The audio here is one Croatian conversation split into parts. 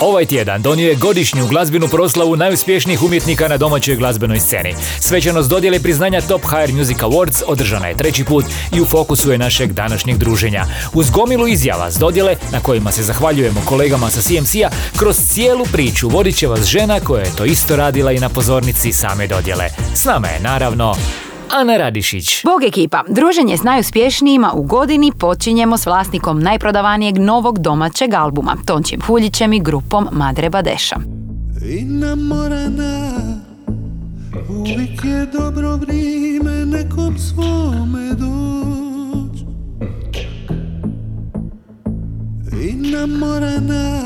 Ovaj tjedan donio je godišnju glazbenu proslavu najuspješnijih umjetnika na domaćoj glazbenoj sceni. Svečanost dodjele priznanja Top Higher Music Awards održana je treći put i u fokusu je našeg današnjeg druženja. Uz gomilu izjava s dodjele, na kojima se zahvaljujemo kolegama sa CMC-a, kroz cijelu priču vodit će vas žena koja je to isto radila i na pozornici same dodjele. S nama je naravno Ana Radišić. Bog ekipa, druženje s najuspješnijima u godini počinjemo s vlasnikom najprodavanijeg novog domaćeg albuma, Tončim Huljićem i grupom Madre Badeša. I namorana Uvijek je dobro vrijeme nekom svome doć I namorana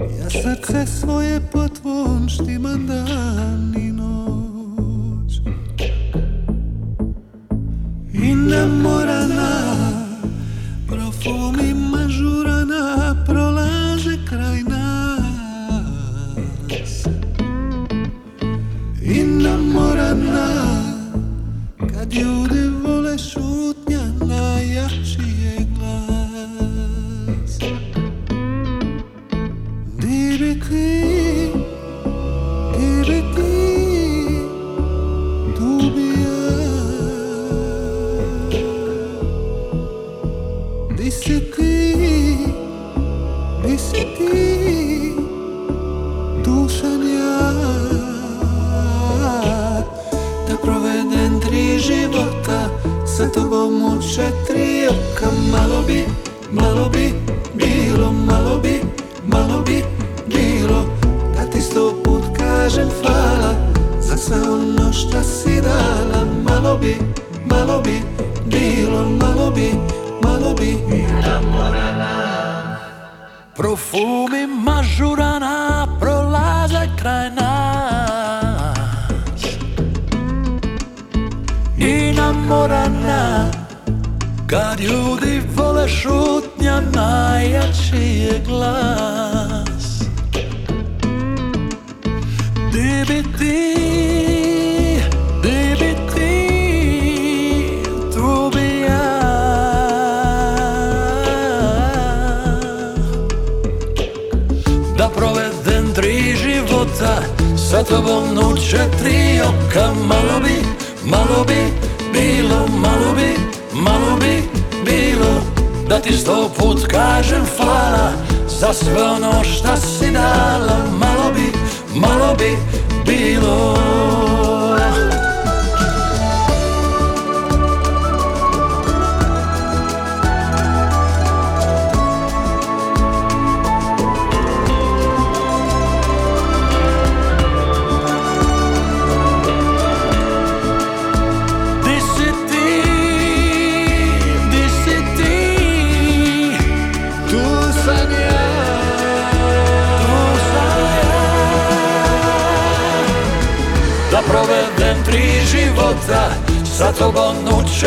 Ja srce svoje po tvom štimam dan i noć I namorana Profumi mažurana Prolaze kraj nas. I namorana Kad ljudi vole šutnja Najjači je glas. Di bi ti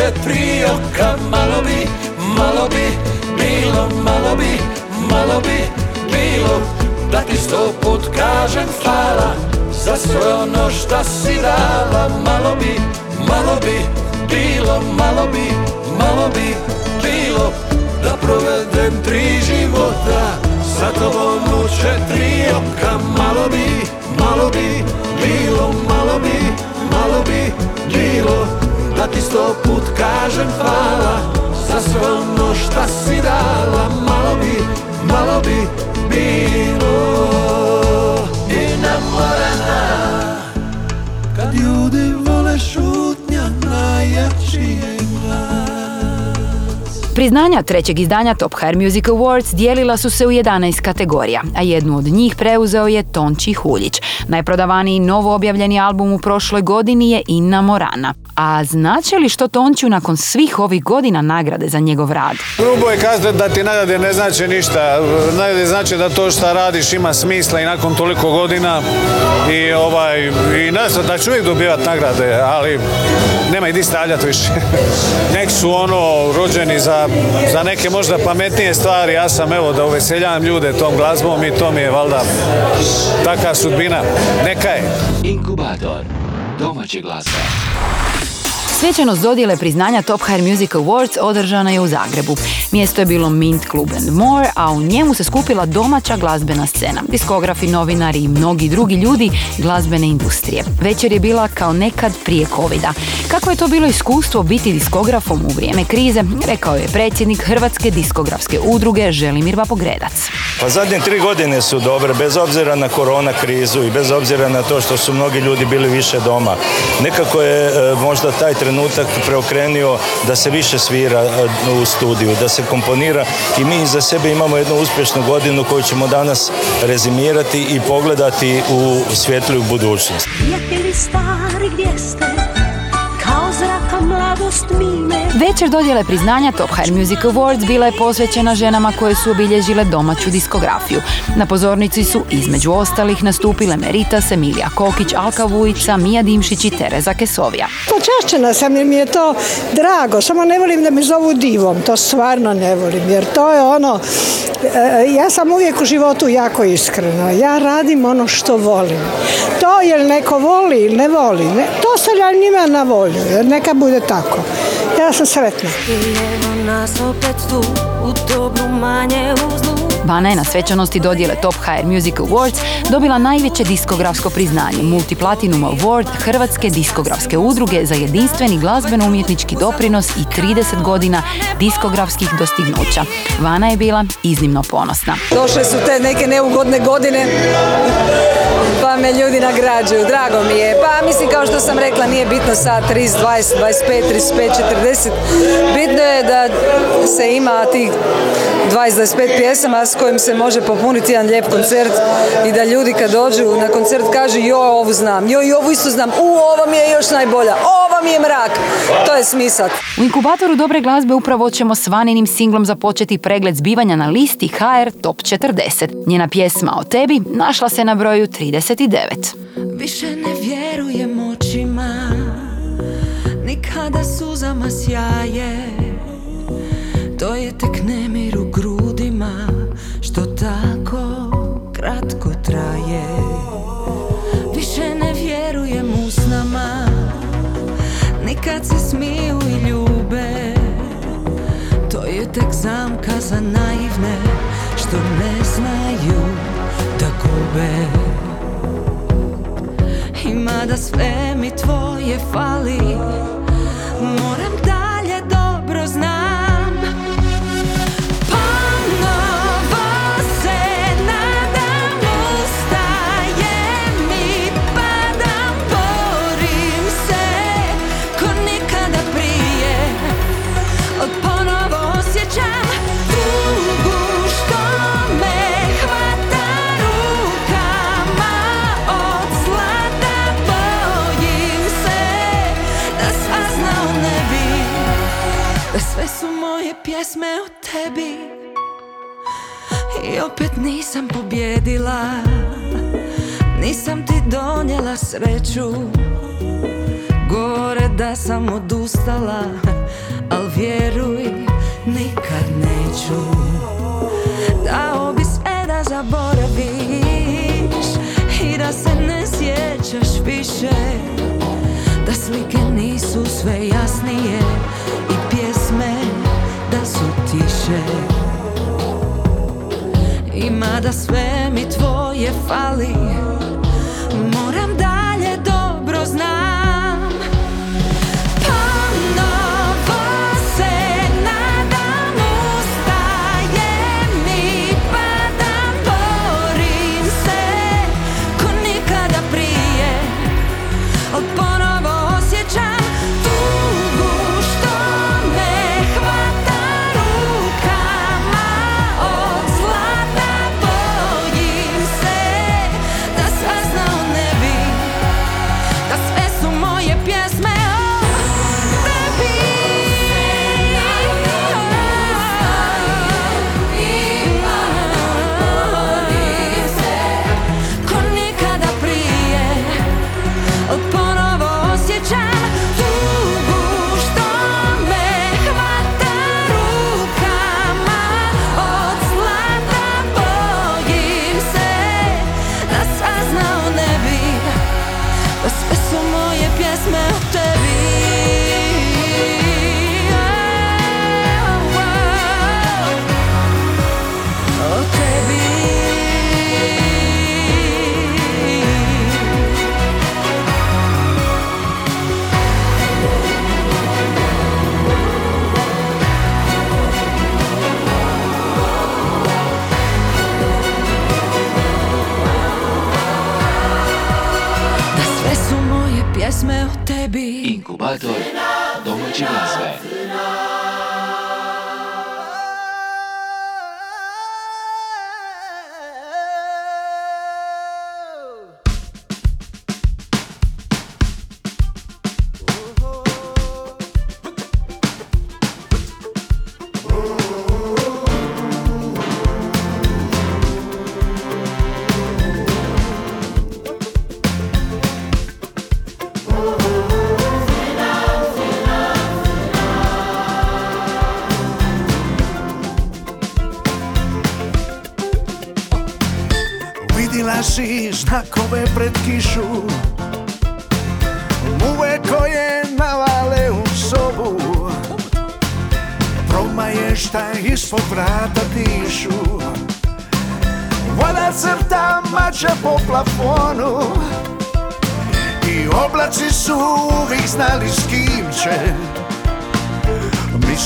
u Priznanja trećeg izdanja Top Hair Music Awards dijelila su se u 11 kategorija, a jednu od njih preuzeo je Tonči Huljić. Najprodavaniji novo objavljeni album u prošloj godini je Inna Morana. A znači li što Tončiju nakon svih ovih godina nagrade za njegov rad? Grubo je kazati da ti nagrade ne znači ništa. Nagrade znači da to što radiš ima smisla i nakon toliko godina i ovaj i nas da ću uvijek dobivati nagrade, ali nema i di stavljati više. Nek su ono rođeni za, za neke možda pametnije stvari, ja sam evo da uveseljavam ljude tom glazbom i to mi je valjda taka sudbina. Neka je. Inkubator domaće glazbe. Svečanost dodjele priznanja Top Hair Music Awards održana je u Zagrebu. Mjesto je bilo Mint Club and More, a u njemu se skupila domaća glazbena scena, diskografi, novinari i mnogi drugi ljudi glazbene industrije. Večer je bila kao nekad prije covida. Kako je to bilo iskustvo biti diskografom u vrijeme krize, rekao je predsjednik Hrvatske diskografske udruge Želimir Vapogredac. Pa zadnje tri godine su dobre, bez obzira na korona krizu i bez obzira na to što su mnogi ljudi bili više doma. Nekako je e, možda taj trenutak preokrenio da se više svira e, u studiju, da se komponira i mi za sebe imamo jednu uspješnu godinu koju ćemo danas rezimirati i pogledati u svjetliju budućnost. Prijatelji stari gdje ste, Večer dodjele priznanja Top Hair Music Awards bila je posvećena ženama koje su obilježile domaću diskografiju. Na pozornici su između ostalih nastupile Meritas, Emilija Kokić, Alka Vujica, Mija Dimšić i Tereza Kesovija. Počašćena sam jer mi je to drago, samo ne volim da me zovu divom, to stvarno ne volim jer to je ono, e, ja sam uvijek u životu jako iskrena, ja radim ono što volim. To jel neko voli ili ne voli, ne, to stavljam njima na volju, jer neka bude tako. Ja sam sretna. Bana je na svečanosti dodjele Top Hair Music Awards dobila najveće diskografsko priznanje Multiplatinum Award Hrvatske diskografske udruge za jedinstveni glazbeno-umjetnički doprinos i 30 godina diskografskih dostignuća. Vana je bila iznimno ponosna. Došle su te neke neugodne godine, pa me ljudi nagrađuju. Drago mi je. Pa mislim kao što sam rekla, nije bitno sad 30, 20, 25, 35, 40. Bitno je da se ima tih 20-25 pjesama s kojim se može popuniti jedan lijep koncert i da ljudi kad dođu na koncert kažu joj ovu znam, joj i ovu isto znam, u ova mi je još najbolja, ova mi je mrak. To je smisat. U inkubatoru dobre glazbe upravo ćemo s Vaninim singlom započeti pregled zbivanja na listi HR Top 40. Njena pjesma o tebi našla se na broju 39. Više ne vjerujem očima, nikada suzama sjaje. To je tek nemir u grudima, što tako kratko traje. Više ne vjerujem usnama, nikad se smiju i ljube. To je tek zamka za naivne, što ne znaju da gube. Ima da sve mi tvoje fali. Moram pjesme o tebi. I opet nisam pobjedila Nisam ti donijela sreću. Gore da sam odustala Al vjeruj, nikad neću. Dao bi sve da zaboraviš I da se ne sjećaš više. Da slike nisu sve jasnije I da su tiše. Ima da sve mi tvoje fali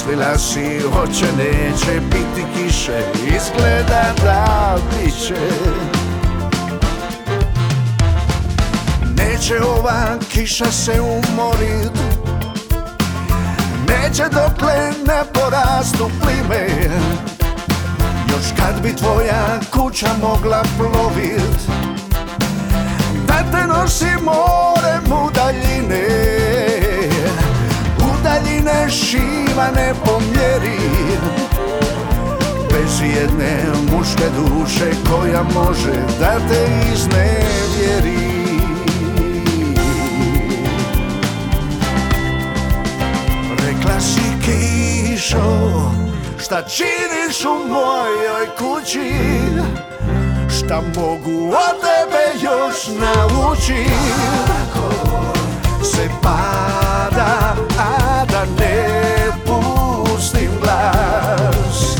Mislila si hoće neće biti kiše Izgleda da bit će. Neće ova kiša se umorit Neće dokle ne porastu plime Još kad bi tvoja kuća mogla plovit Da te nosi morem u daljine U daljine šivane po mjeri Bez jedne muške duše koja može da te iznevjeri. Rekla si kišo Šta činiš u mojoj kući? Šta mogu od tebe još naučit? Se pada, a ne pustim glas.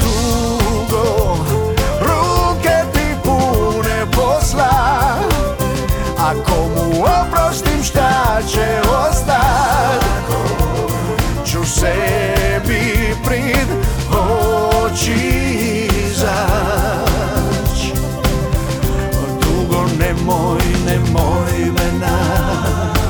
Dugo ruke ti pune posla Ako mu oprostim šta će ostat. Ću sebi nemoj me nać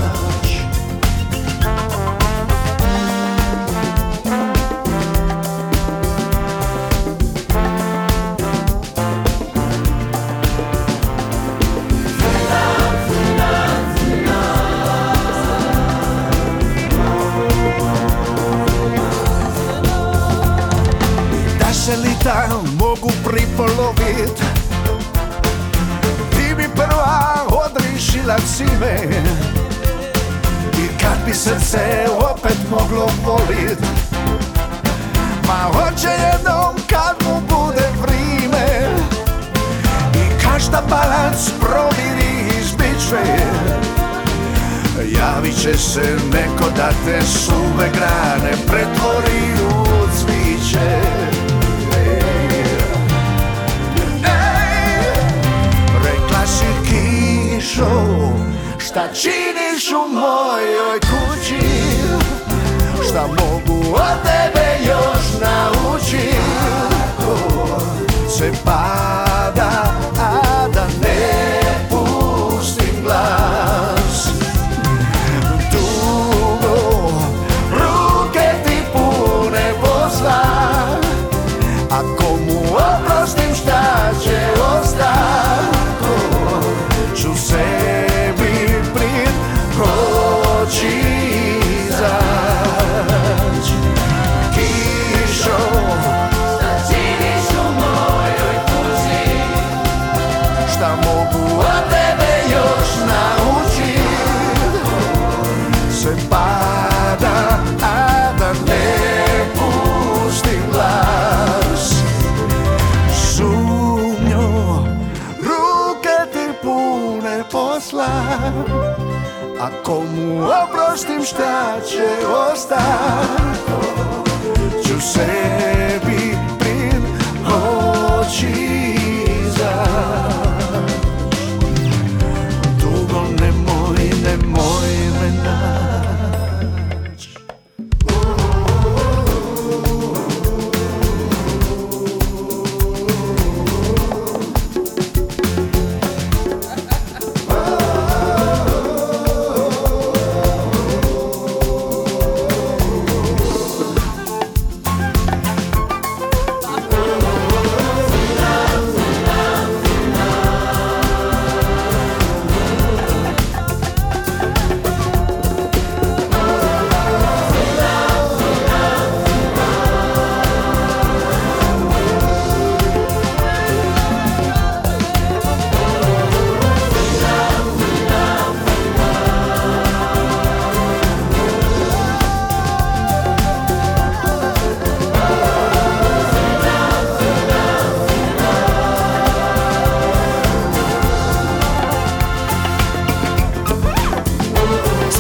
pripolovit Ti bi prva odrišila cime. I kad bi srce opet moglo volit Ma hoće jednom kad mu bude vrime I každa balac proviri iz bičve Javit će se neko da te suve grane pretvori u cviće kišo Šta činiš u mojoj kući Šta mogu od tebe još naučit. Se pada, posla. Ako mu oprostim šta će ostat? Ću sebi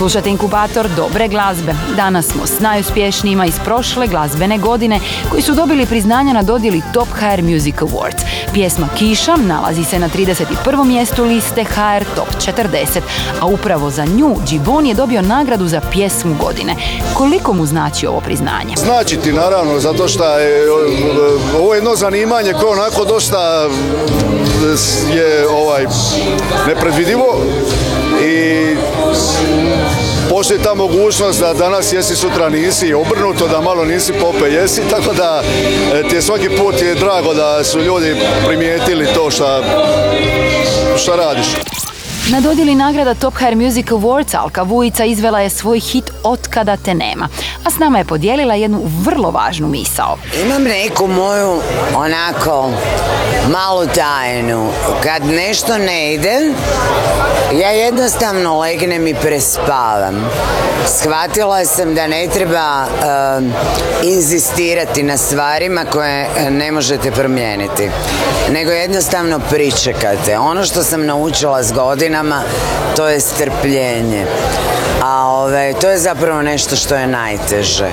Slušate inkubator dobre glazbe. Danas smo s najuspješnijima iz prošle glazbene godine koji su dobili priznanja na dodjeli Top HR Music Awards. Pjesma Kiša nalazi se na 31. mjestu liste HR Top 40, a upravo za nju Džibon je dobio nagradu za pjesmu godine. Koliko mu znači ovo priznanje? Znači ti naravno, zato što je ovo jedno zanimanje koje onako dosta je ovaj nepredvidivo postoji ta mogućnost da danas jesi, sutra nisi obrnuto, da malo nisi pope jesi, tako da e, ti je svaki put je drago da su ljudi primijetili to šta, šta radiš. Na dodjeli nagrada Top Hair Music Awards Alka Vujica izvela je svoj hit Otkada te nema, a s nama je podijelila jednu vrlo važnu misao. Imam neku moju onako malu tajnu. Kad nešto ne ide, ja jednostavno legnem i prespavam. Shvatila sam da ne treba um, inzistirati na stvarima koje ne možete promijeniti. Nego jednostavno pričekate. Ono što sam naučila s godinama, to je strpljenje. A ove, to je zapravo nešto što je najteže.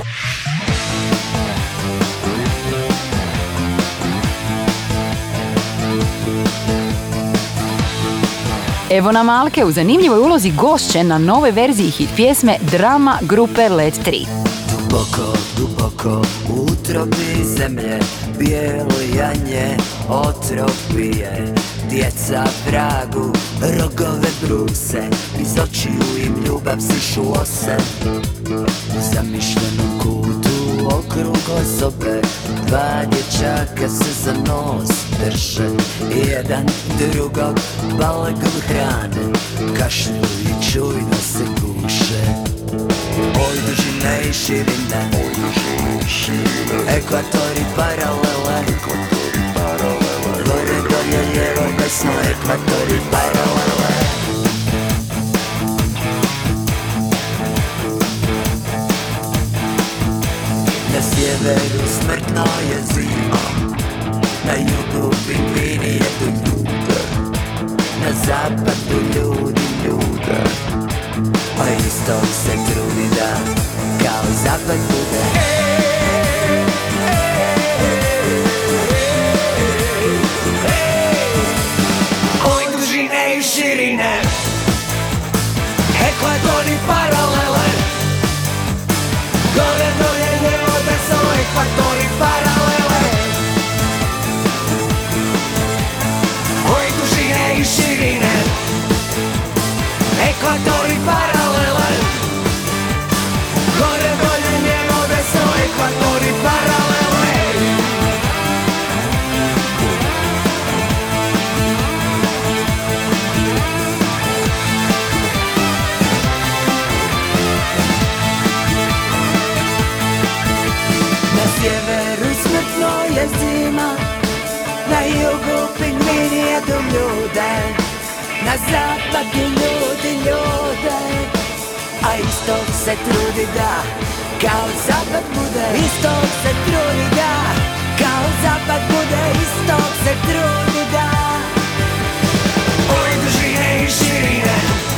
Evo nam Alke u zanimljivoj ulozi gošće na nove verziji hit pjesme Drama grupe Led 3. Duboko, duboko u utrobi zemlje Bijelo janje otrov pije. Djeca vragu rogove bruse Iz očiju im ljubav sišu ose. U zamišljenom kutu okrug sobe Dva dječaka se za nos drže. Jedan drugog balegom hrane Kašlju i čujno se guše Oj dužine i širine Ekvatori paralele. Gore dolje lijevo desno Ekvatori paralele. Na sjeveru smrtno je zima. Na jugu pingvini jedu ljude Na zapadu ljudi ljude a istok se trudi da kao zapad bude. Oj dužine i širine Ekvatori paralele. Gore dolje lijevo desno Ekvatori paralele Ekvatori paralele Gore dolje lijevo desno Ekvatori paralele Na sjeveru smrtno je zima Na jugu pingvini jedu ljude Na zapadu ljudi ljude A istok se trudi da Kao zapad bude. Istok se trudi da Kao zapad bude. Istok se trudi da. Oj dužine i širine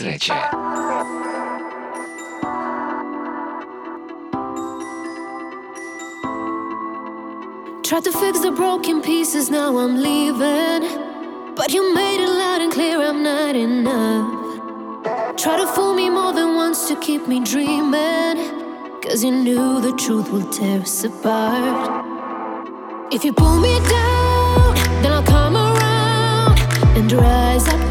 sreće. Tried to fix the broken pieces, now I'm leaving. But you made it loud and clear I'm not enough. Try to fool me more than once to keep me dreaming. Cause you knew the truth will tear us apart. If you pull me down, then I'll come around and rise up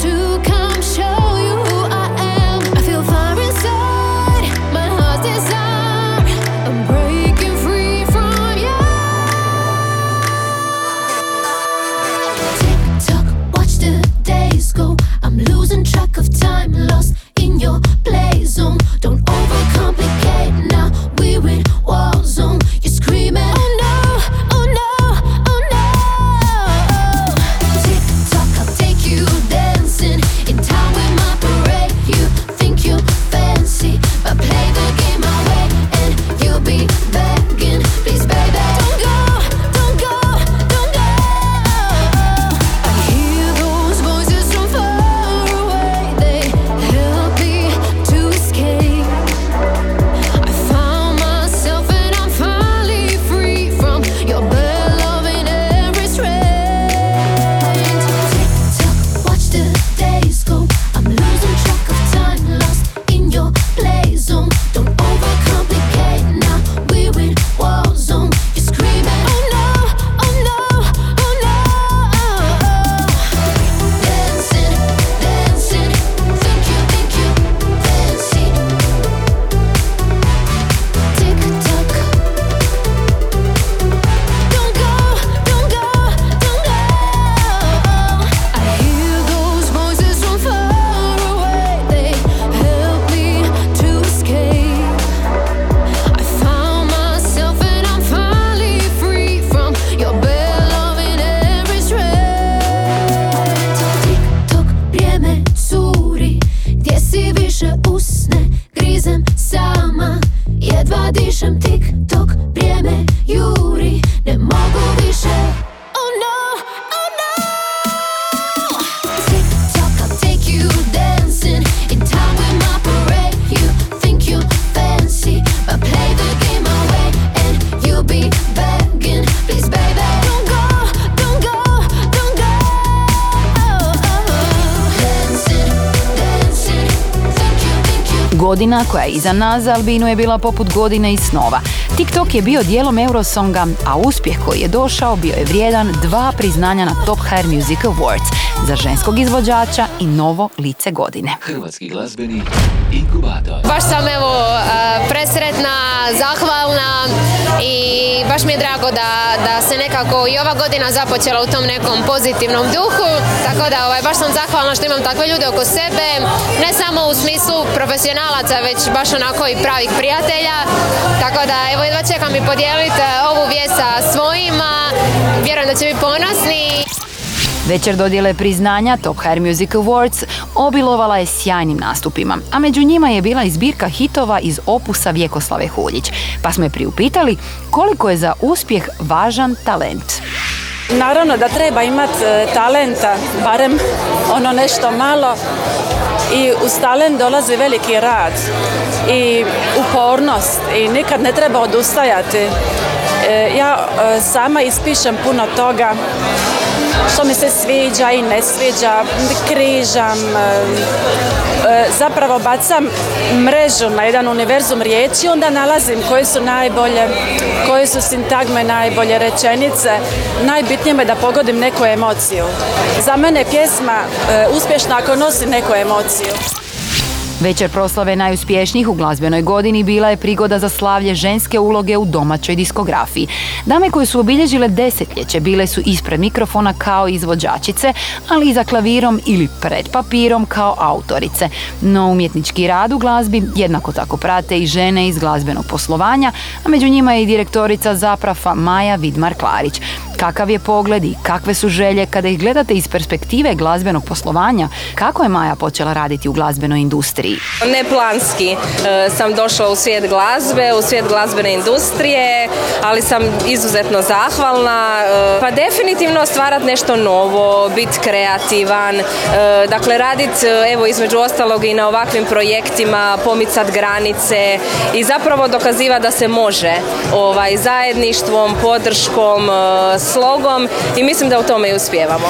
Godina koja je iza nas za Albinu je bila poput godine i snova. TikTok je bio dijelom Eurosonga, a uspjeh koji je došao bio je vrijedan dva priznanja na Top Hair Music Awards za ženskog izvođača i novo lice godine. Hrvatski glazbeni inkubator. Baš sam evo presretna, zahvalna i baš mi je drago da, da se nekako i ova godina započela u tom nekom pozitivnom duhu. Tako da ovaj, baš sam zahvalna što imam takve ljude oko sebe, ne samo u smislu profesionalaca, već baš onako i pravih prijatelja. Tako da evo jedva čekam i podijeliti e, ovu vijest sa svojima. Vjerujem da će biti ponosni. Večer dodjele priznanja Top Hair Music Awards obilovala je sjajnim nastupima, a među njima je bila i zbirka hitova iz opusa Vjekoslave Huljić, pa smo je priupitali koliko je za uspjeh važan talent. Naravno da treba imati e, talenta, barem ono nešto malo i uz talent dolazi veliki rad i upornost i nikad ne treba odustajati. E, Ja e, sama ispišem puno toga što mi se sviđa i ne sviđa, križam, e, zapravo bacam mrežu na jedan univerzum riječi, onda nalazim koje su najbolje, koje su sintagme najbolje rečenice. Najbitnije me da pogodim neku emociju. Za mene je pjesma e, uspješna ako nosi neku emociju. Večer proslave najuspješnijih u glazbenoj godini bila je prigoda za slavlje ženske uloge u domaćoj diskografiji. Dame koje su obilježile desetljeće bile su ispred mikrofona kao izvođačice, ali i za klavirom ili pred papirom kao autorice. No umjetnički rad u glazbi jednako tako prate i žene iz glazbenog poslovanja, a među njima je i direktorica Zaprafa Maja Vidmar-Klarić. Kakav je pogled i kakve su želje kada ih gledate iz perspektive glazbenog poslovanja? Kako je Maja počela raditi u glazbenoj industriji? Neplanski e, sam došla u svijet glazbe, u svijet glazbene industrije, ali sam izuzetno zahvalna. E, Pa definitivno stvarat nešto novo, biti kreativan, e, dakle radit evo između ostalog i na ovakvim projektima, pomicat granice i zapravo dokazivati da se može ovaj, zajedništvom, podrškom, e, slogom i mislim da u tome i uspijevamo.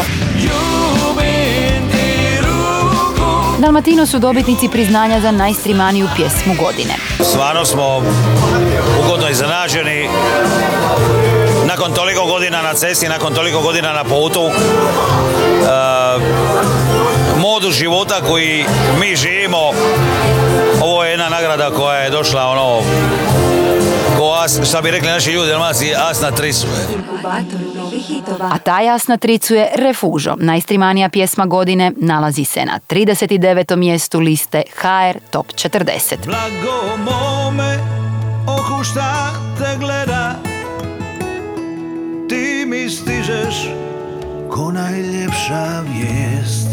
Dalmatino su dobitnici priznanja za najstrimaniju pjesmu godine. Stvarno smo ugodno iznenađeni. Nakon toliko godina na cesti, nakon toliko godina na putu, e, modu života koji mi živimo, ovo je jedna nagrada koja je došla ono, as, šta bi rekli naši ljudi, dalmaci, as na trisu. A ta jasna tricu je Refužo. Najstrimanija pjesma godine nalazi se na 39. mjestu liste HR Top 40. Blago mome, oku šta te gleda Ti mi stižeš ko najljepša vijest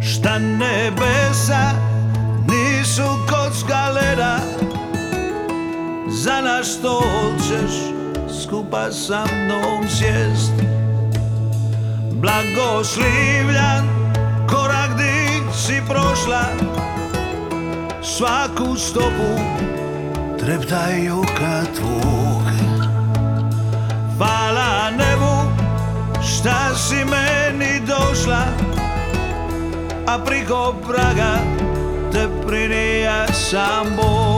Šta nebesa nisu kocka leda Za naš stol ćeš skupa sa mnom sjest. Blagoslivljan korak di si prošla. Svaku stopu treptaju kad tvog Hvala nebu šta si meni došla? A priko praga te prinija sam Bog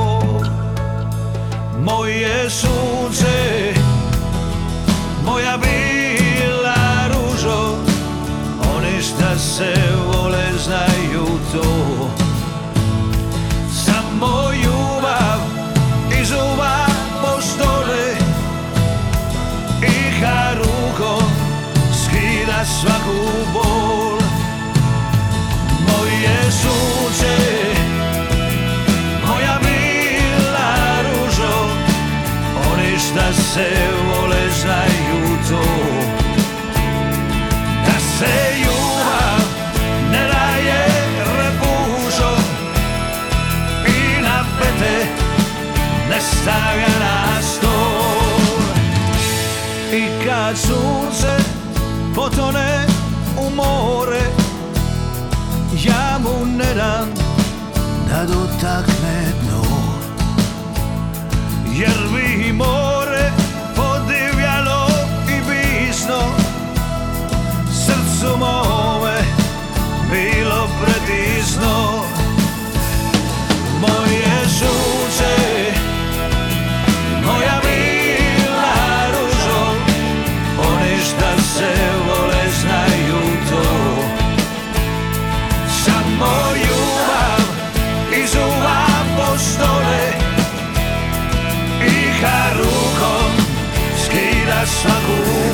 Moje sunce, moja bila ružo Oni šta se vole znaju to. Samo ljubav iz uva postole I rukom skida svaku bol. Moje sunce, se vole znaju Da se ljubav ne daje repužo I na pete ne stavlja na I kad sunce potone u more Ja mu ne dam da dotakne dno. Jer bi more skida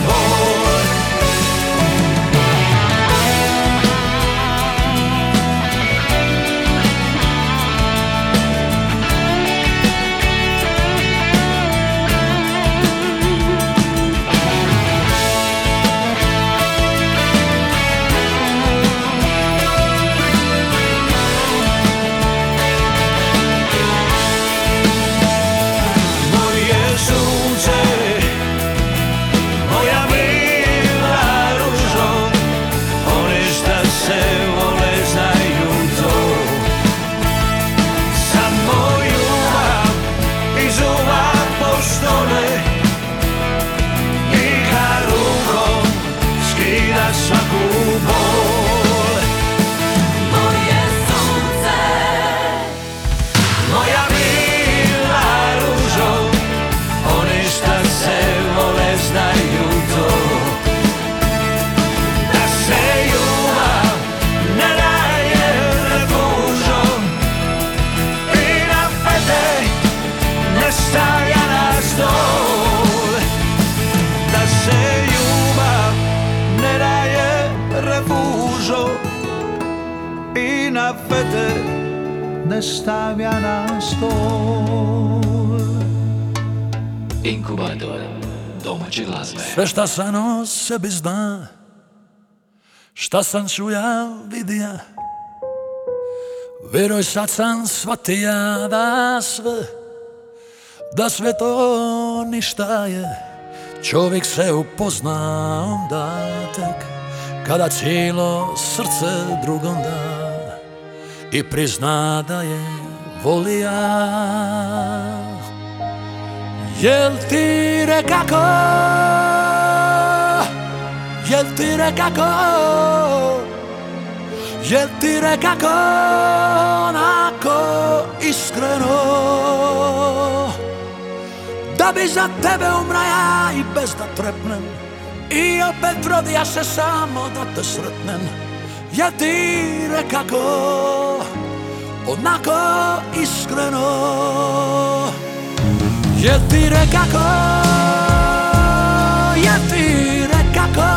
Sve šta sam o sebi zna Šta sam čuja vidija Veruj sad sam shvatija da sve Da sve to ništa je. Čovjek se upozna onda tek Kada cijelo srce drugom da I prizna da je volija Jel ti rekako Jel ti rekako Jel ti rekako onako iskreno. Da bi za tebe umra ja i bez da trepnem. I opet rodija se samo da te sretnem. Jel ti rekako onako iskreno Jel ti rekako Jel ti rekako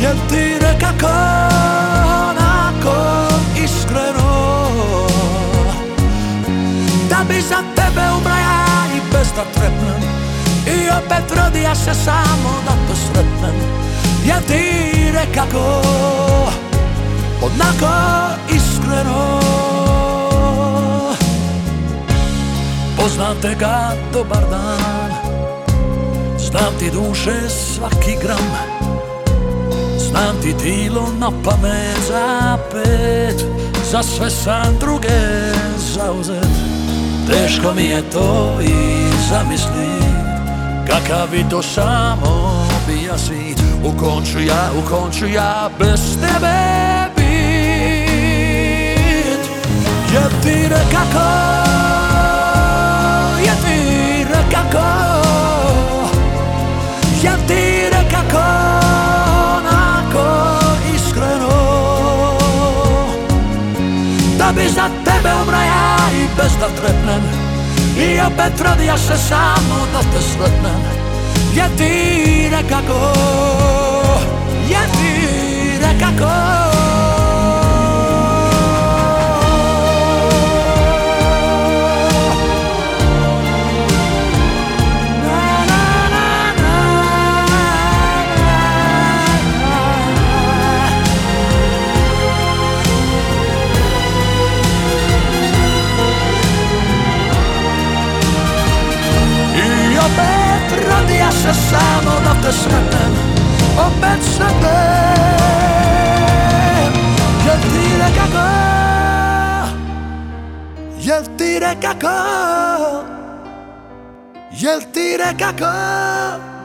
Jel ti rekako onako iskreno. Da bi za tebe umra ja i bez da trepnem I opet rodija se samo da te sretnem Jel ti rekako onako iskreno Poznate ga dobar dan. Znam ti duše svaki gram. Znam ti tilo na pamet za pet Za sve sam druge zauzet. Teško mi je to i zamislit Kakav bi to samo bija svit U konču ja, u konču ja bez tebe bit. Jel ti rekako Jel ti rekako Jel ti rekako onako iskreno Da bi za tebe umra ja i bez da trepnem I opet rodija se samo da te sretnem Jel ti se samo da te sretnem Opet sretnem Jel ti rekako Jel ti rekako Jel ti rekako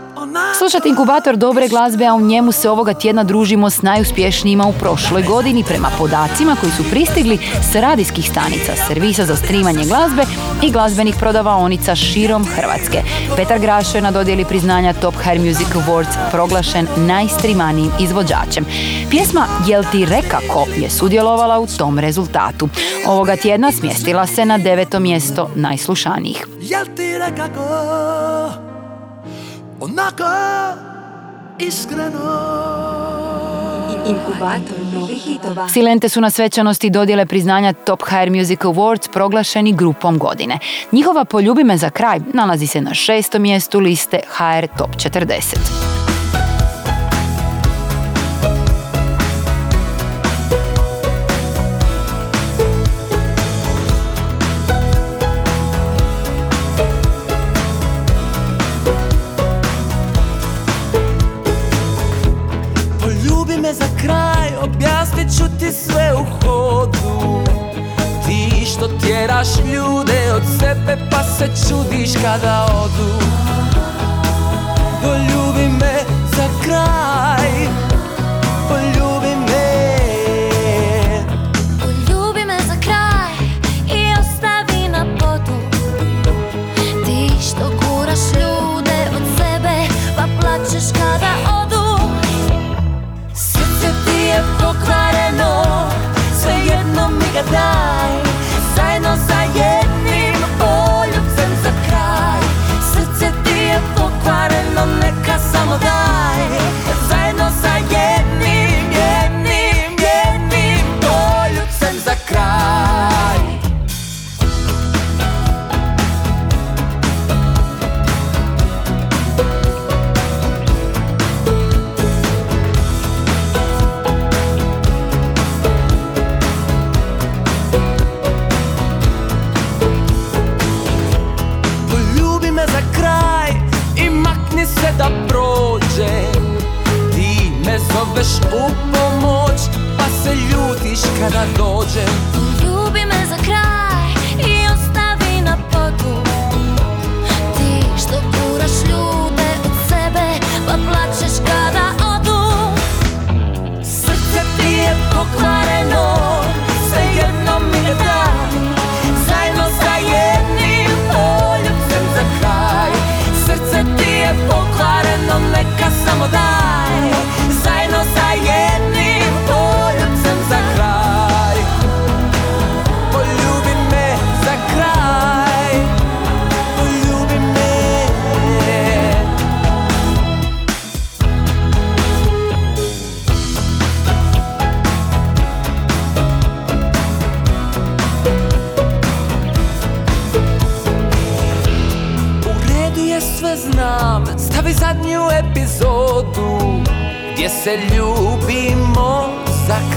Slušate inkubator dobre glazbe, a u njemu se ovoga tjedna družimo s najuspješnijima u prošloj godini prema podacima koji su pristigli s radijskih stanica, servisa za streamanje glazbe i glazbenih prodavaonica širom Hrvatske. Petar Grašo je na dodjeli priznanja Top Hair Music Awards proglašen najstrimanijim izvođačem. Pjesma Jel ti rekako je sudjelovala u tom rezultatu. Ovoga tjedna smjestila se na deveto mjesto najslušanijih. Jel ti rekako Onako iskreno Inkubator novih hitova. Silente su na svečanosti dodjele priznanja Top Hair Music Awards proglašeni grupom godine. Njihova Poljubi me za kraj nalazi se na šestom mjestu liste HR Top 40. pa se čudiš kada odu Poljubi me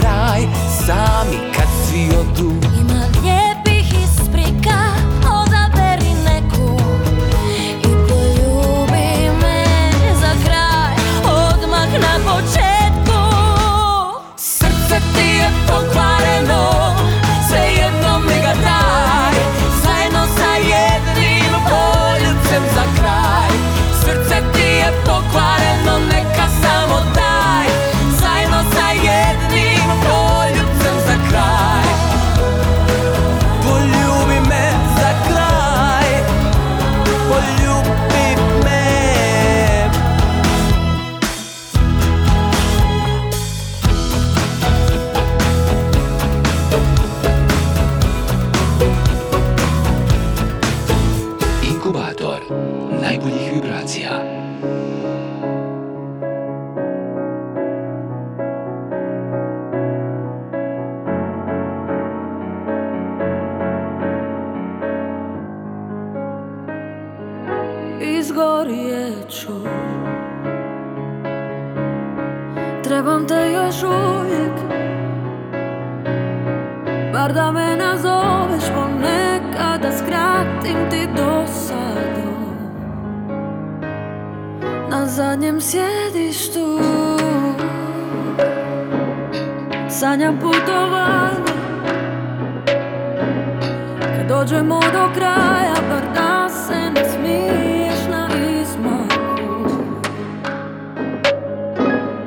kraj. Sami kad svi odu Ima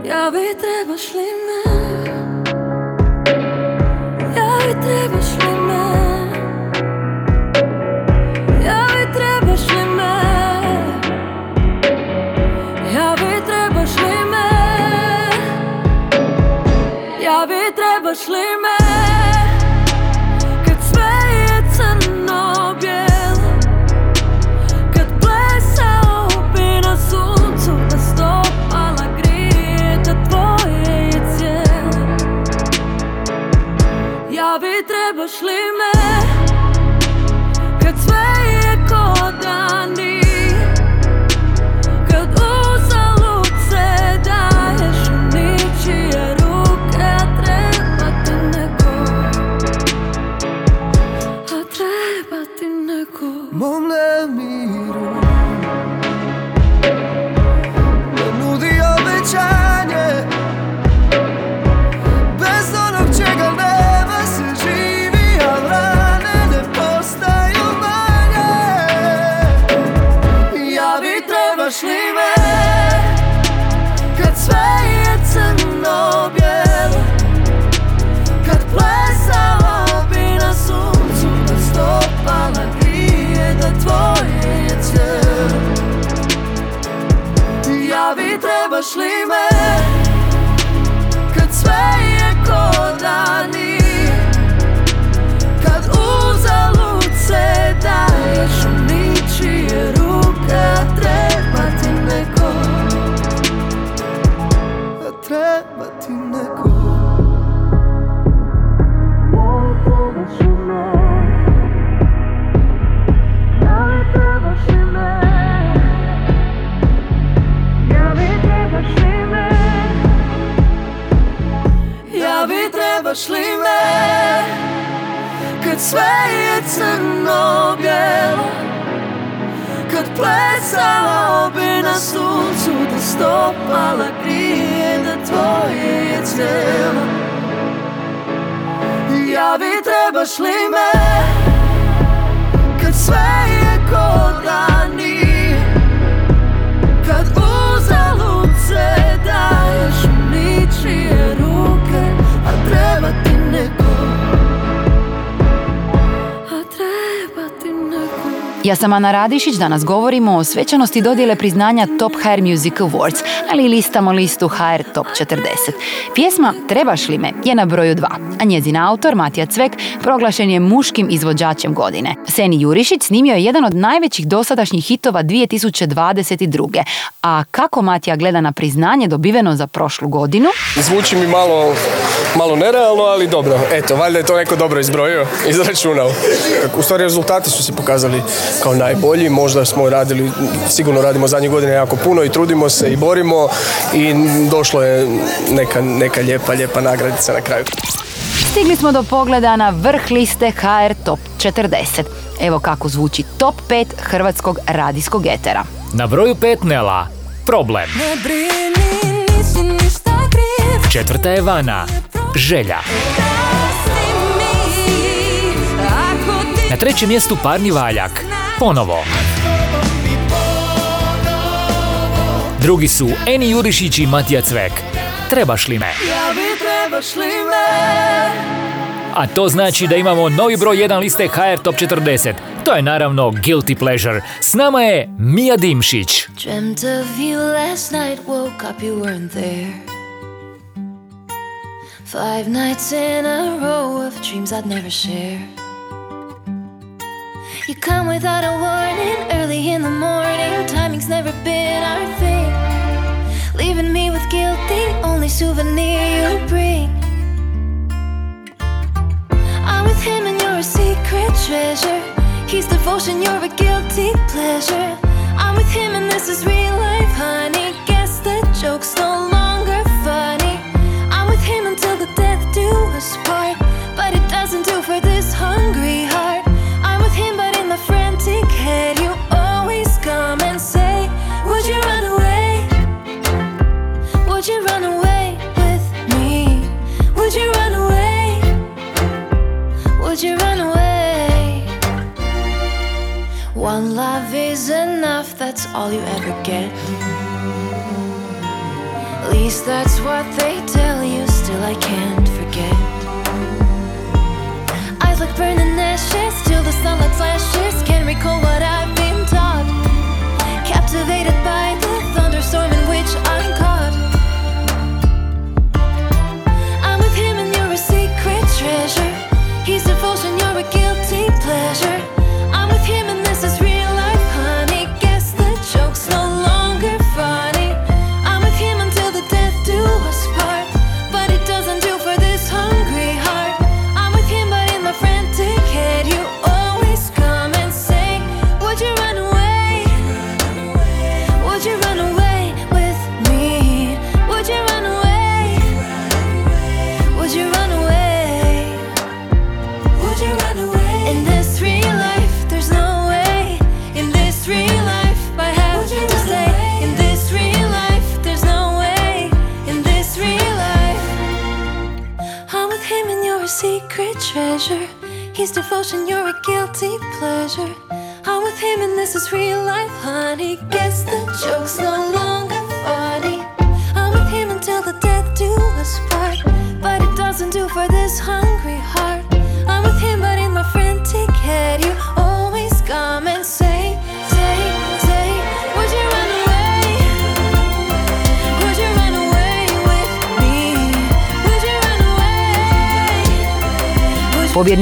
Я ви треба шлина, я ви треба шлина. aber schlimm. sam Ana Radišić, danas govorimo o svečanosti dodjele priznanja Top HR Music Awards, ali listamo listu HR Top 40. Pjesma Trebaš li me je na broju 2, a njezin autor Matija Cvek proglašen je muškim izvođačem godine. Seni Jurišić snimio je jedan od najvećih dosadašnjih hitova 2022. A kako Matija gleda na priznanje dobiveno za prošlu godinu? Zvuči mi malo malo nerealno, ali dobro. Eto, valjda je to neko dobro izbrojio, izračunao. U stvari rezultati su se pokazali kao najbolji. Možda smo radili, sigurno radimo zadnje godine jako puno i trudimo se i borimo i došlo je neka, neka lijepa, lijepa nagradica na kraju. Stigli smo do pogleda na vrh liste HR Top 40. Evo kako zvuči Top 5 hrvatskog radijskog etera. Na broju 5 Nela, problem. Ne brini, nisi ništa kriv Četvrta je Vana, želja. Na trećem mjestu parni valjak, ponovo. Drugi su Eni Jurišić i Matija Cvek. Trebaš li me? ja bi trebaš li me A to znači da imamo novi broj 1 liste HR Top 40. To je naravno Guilty Pleasure. S nama je Mija Dimšić. Dreamt of you last night, woke up, you weren't there. Five nights in a row of dreams I'd never share. You come without a warning, early in the morning. Timing's never been our thing. Leaving me with guilt, the only souvenir you bring. I'm with him and you're a secret treasure. He's devotion, you're a guilty pleasure. I'm with him and this is real life, honey. Guess the joke's no longer hungry heart. I'm with him, but in the frantic head, you always come and say, Would you run away? Would you run away with me? Would you run away? Would you run away? One love is enough, that's all you ever get. At least that's what they tell you, still I can't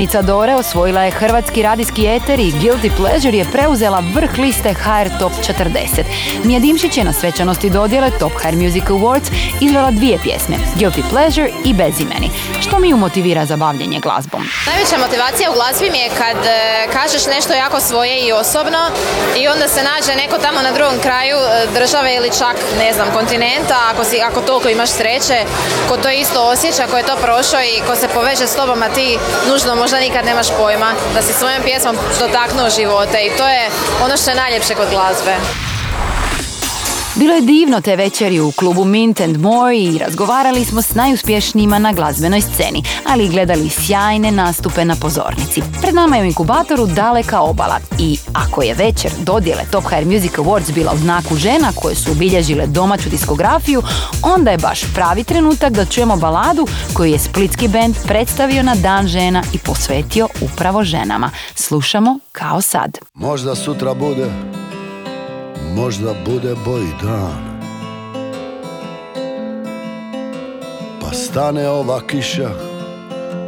Pobjednica Dore osvojila je hrvatski radijski eter i Guilty Pleasure je preuzela vrh liste HR Top 40. Mija Dimšić je na svečanosti dodjele Top HR Music Awards izvela dvije pjesme, Guilty Pleasure i Bezimeni, što mi ju motivira za bavljenje glazbom. Najveća motivacija u glazbi mi je kad e, kažeš nešto jako svoje i osobno i onda se nađe neko tamo na drugom kraju e, države ili čak, ne znam, kontinenta, ako, si, ako toliko imaš sreće, ko to isto osjeća, ko je to prošao i ko se poveže s tobom, a ti nužno možda nikad nemaš pojma, da si svojom pjesmom dotaknuo živote i to je ono što je najljepše kod glazbe. Bilo je divno te večeri u klubu Mint and More i razgovarali smo s najuspješnijima na glazbenoj sceni, ali i gledali sjajne nastupe na pozornici. Pred nama je u inkubatoru daleka obala i ako je večer dodjele Top HR Music Awards bila u znaku žena koje su obilježile domaću diskografiju, onda je baš pravi trenutak da čujemo baladu koju je splitski band predstavio na Dan žena i posvetio upravo ženama. Slušamo kao sad. Možda sutra bude, možda bude bolji dan. Pa stane ova kiša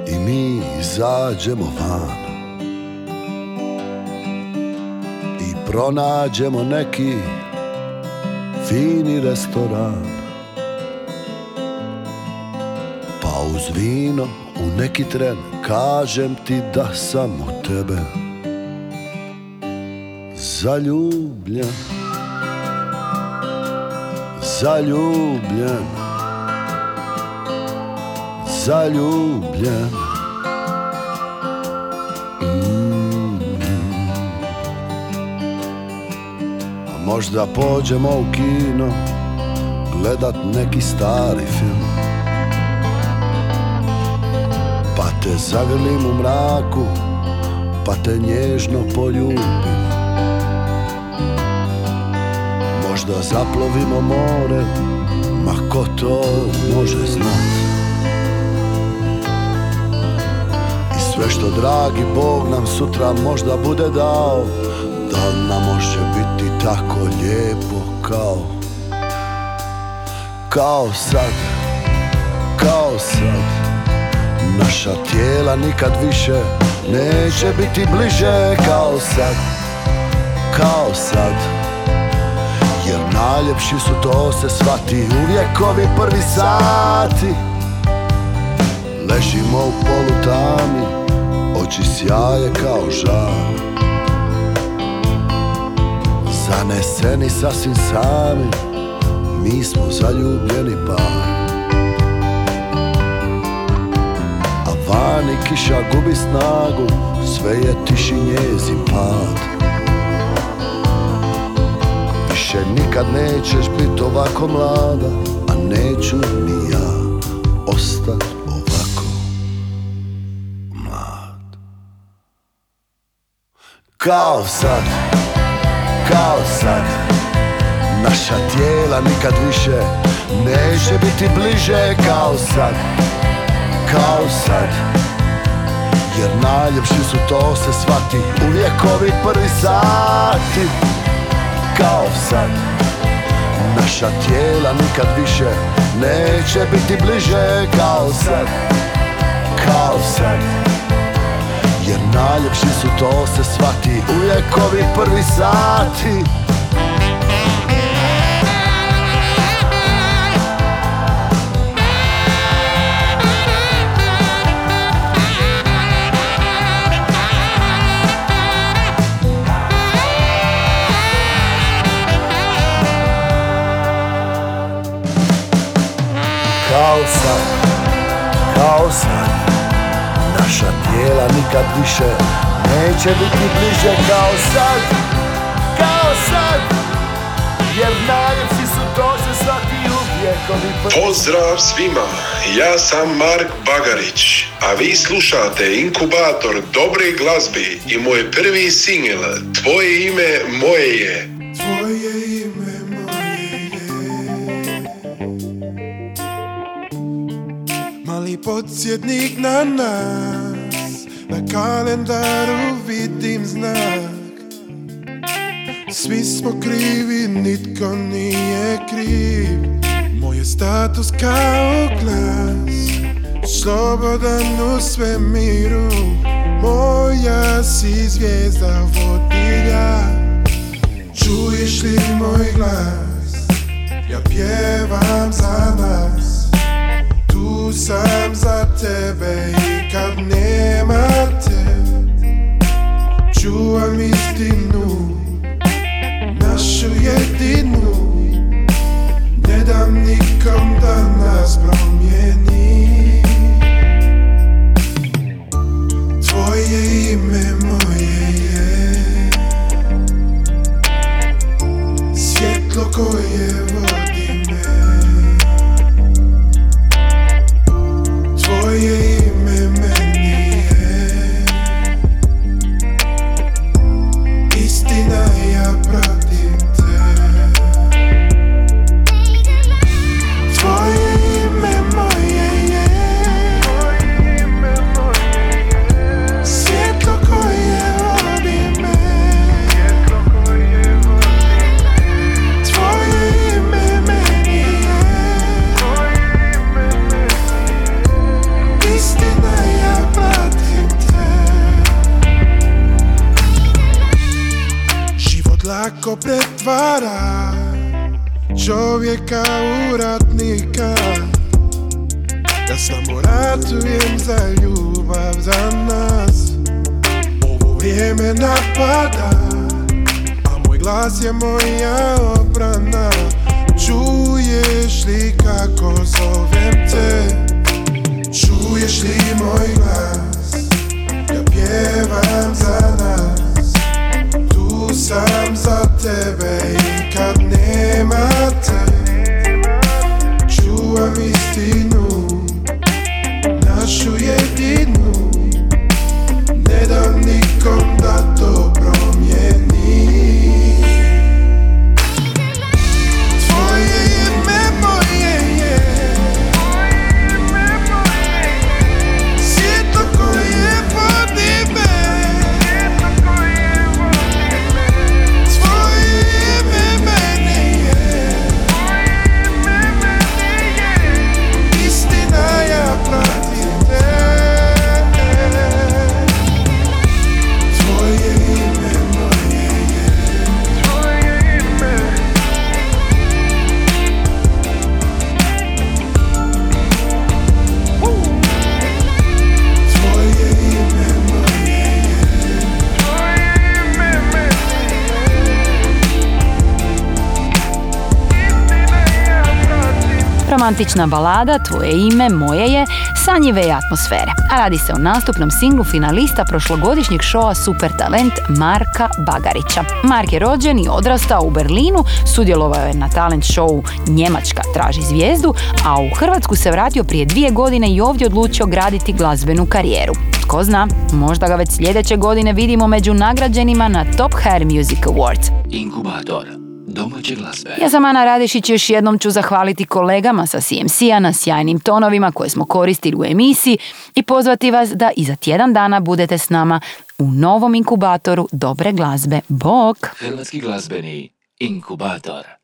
i mi izađemo van. I pronađemo neki fini restoran. Pa uz vino u neki tren kažem ti da sam u tebe zaljubljen zaljubljen. Zaljubljen. Mm. Možda pođemo u kino Gledat neki stari film. Pa te zagrlim u mraku Pa te nježno poljubim Možda zaplovimo more Ma ko to može znat. I sve što dragi Bog nam sutra možda bude dao Da nam može biti tako lijepo kao Kao sad, kao sad. Naša tijela nikad više neće biti bliže kao sad Kao sad najljepši su to se svati Uvijek ovi prvi sati. Ležimo u polutami Oči sjaje kao žar. Zaneseni sasvim sami Mi smo zaljubljeni par. A vani kiša gubi snagu Sve je tiši njezin pad Više nikad nećeš bit ovako mlada A neću ni ja ostat ovako mlad. Kao sad, kao sad Naša tijela nikad više neće biti bliže. Kao sad Kao sad Jer najljepši su to se svati Uvijek ovi prvi sati Kao sad Naša tijela nikad više neće biti bliže. Kao sad Kao sad Jer najljepši su to se svati Uvijek ovi prvi sati Kao sad, kao sad Naša tijela nikad više neće biti bliže kao sad Kao sad Jer najljepši su to se svati uvijek Pozdrav svima, ja sam Mark Bagarić, a vi slušate inkubator dobre glazbi i moj prvi singel Tvoje ime moje je. Podsjetnik na nas Na kalendaru vidim znak. Svi smo krivi, nitko nije kriv. Moj je status kao glas Slobodan u svemiru. Moja si zvijezda vodilja. Čuješ li moj glas? Ja pjevam za nas Tu sam za tebe i Romantična balada Tvoje ime, moje je, sanjive i atmosfere. A radi se o nastupnom singlu finalista prošlogodišnjeg šoa Super Talent Marka Bagarića. Mark je rođen i odrastao u Berlinu, sudjelovao je na talent showu Njemačka traži zvijezdu, a u Hrvatsku se vratio prije dvije godine i ovdje odlučio graditi glazbenu karijeru. Tko zna, možda ga već sljedeće godine vidimo među nagrađenima na Top Hair Music Awards. Inkubator domaće glazbe. Ja sam Ana Radišić još jednom ću zahvaliti kolegama sa CMC-a na sjajnim tonovima koje smo koristili u emisiji i pozvati vas da i za tjedan dana budete s nama u novom inkubatoru dobre glazbe. Bok! Hrvatski glazbeni inkubator.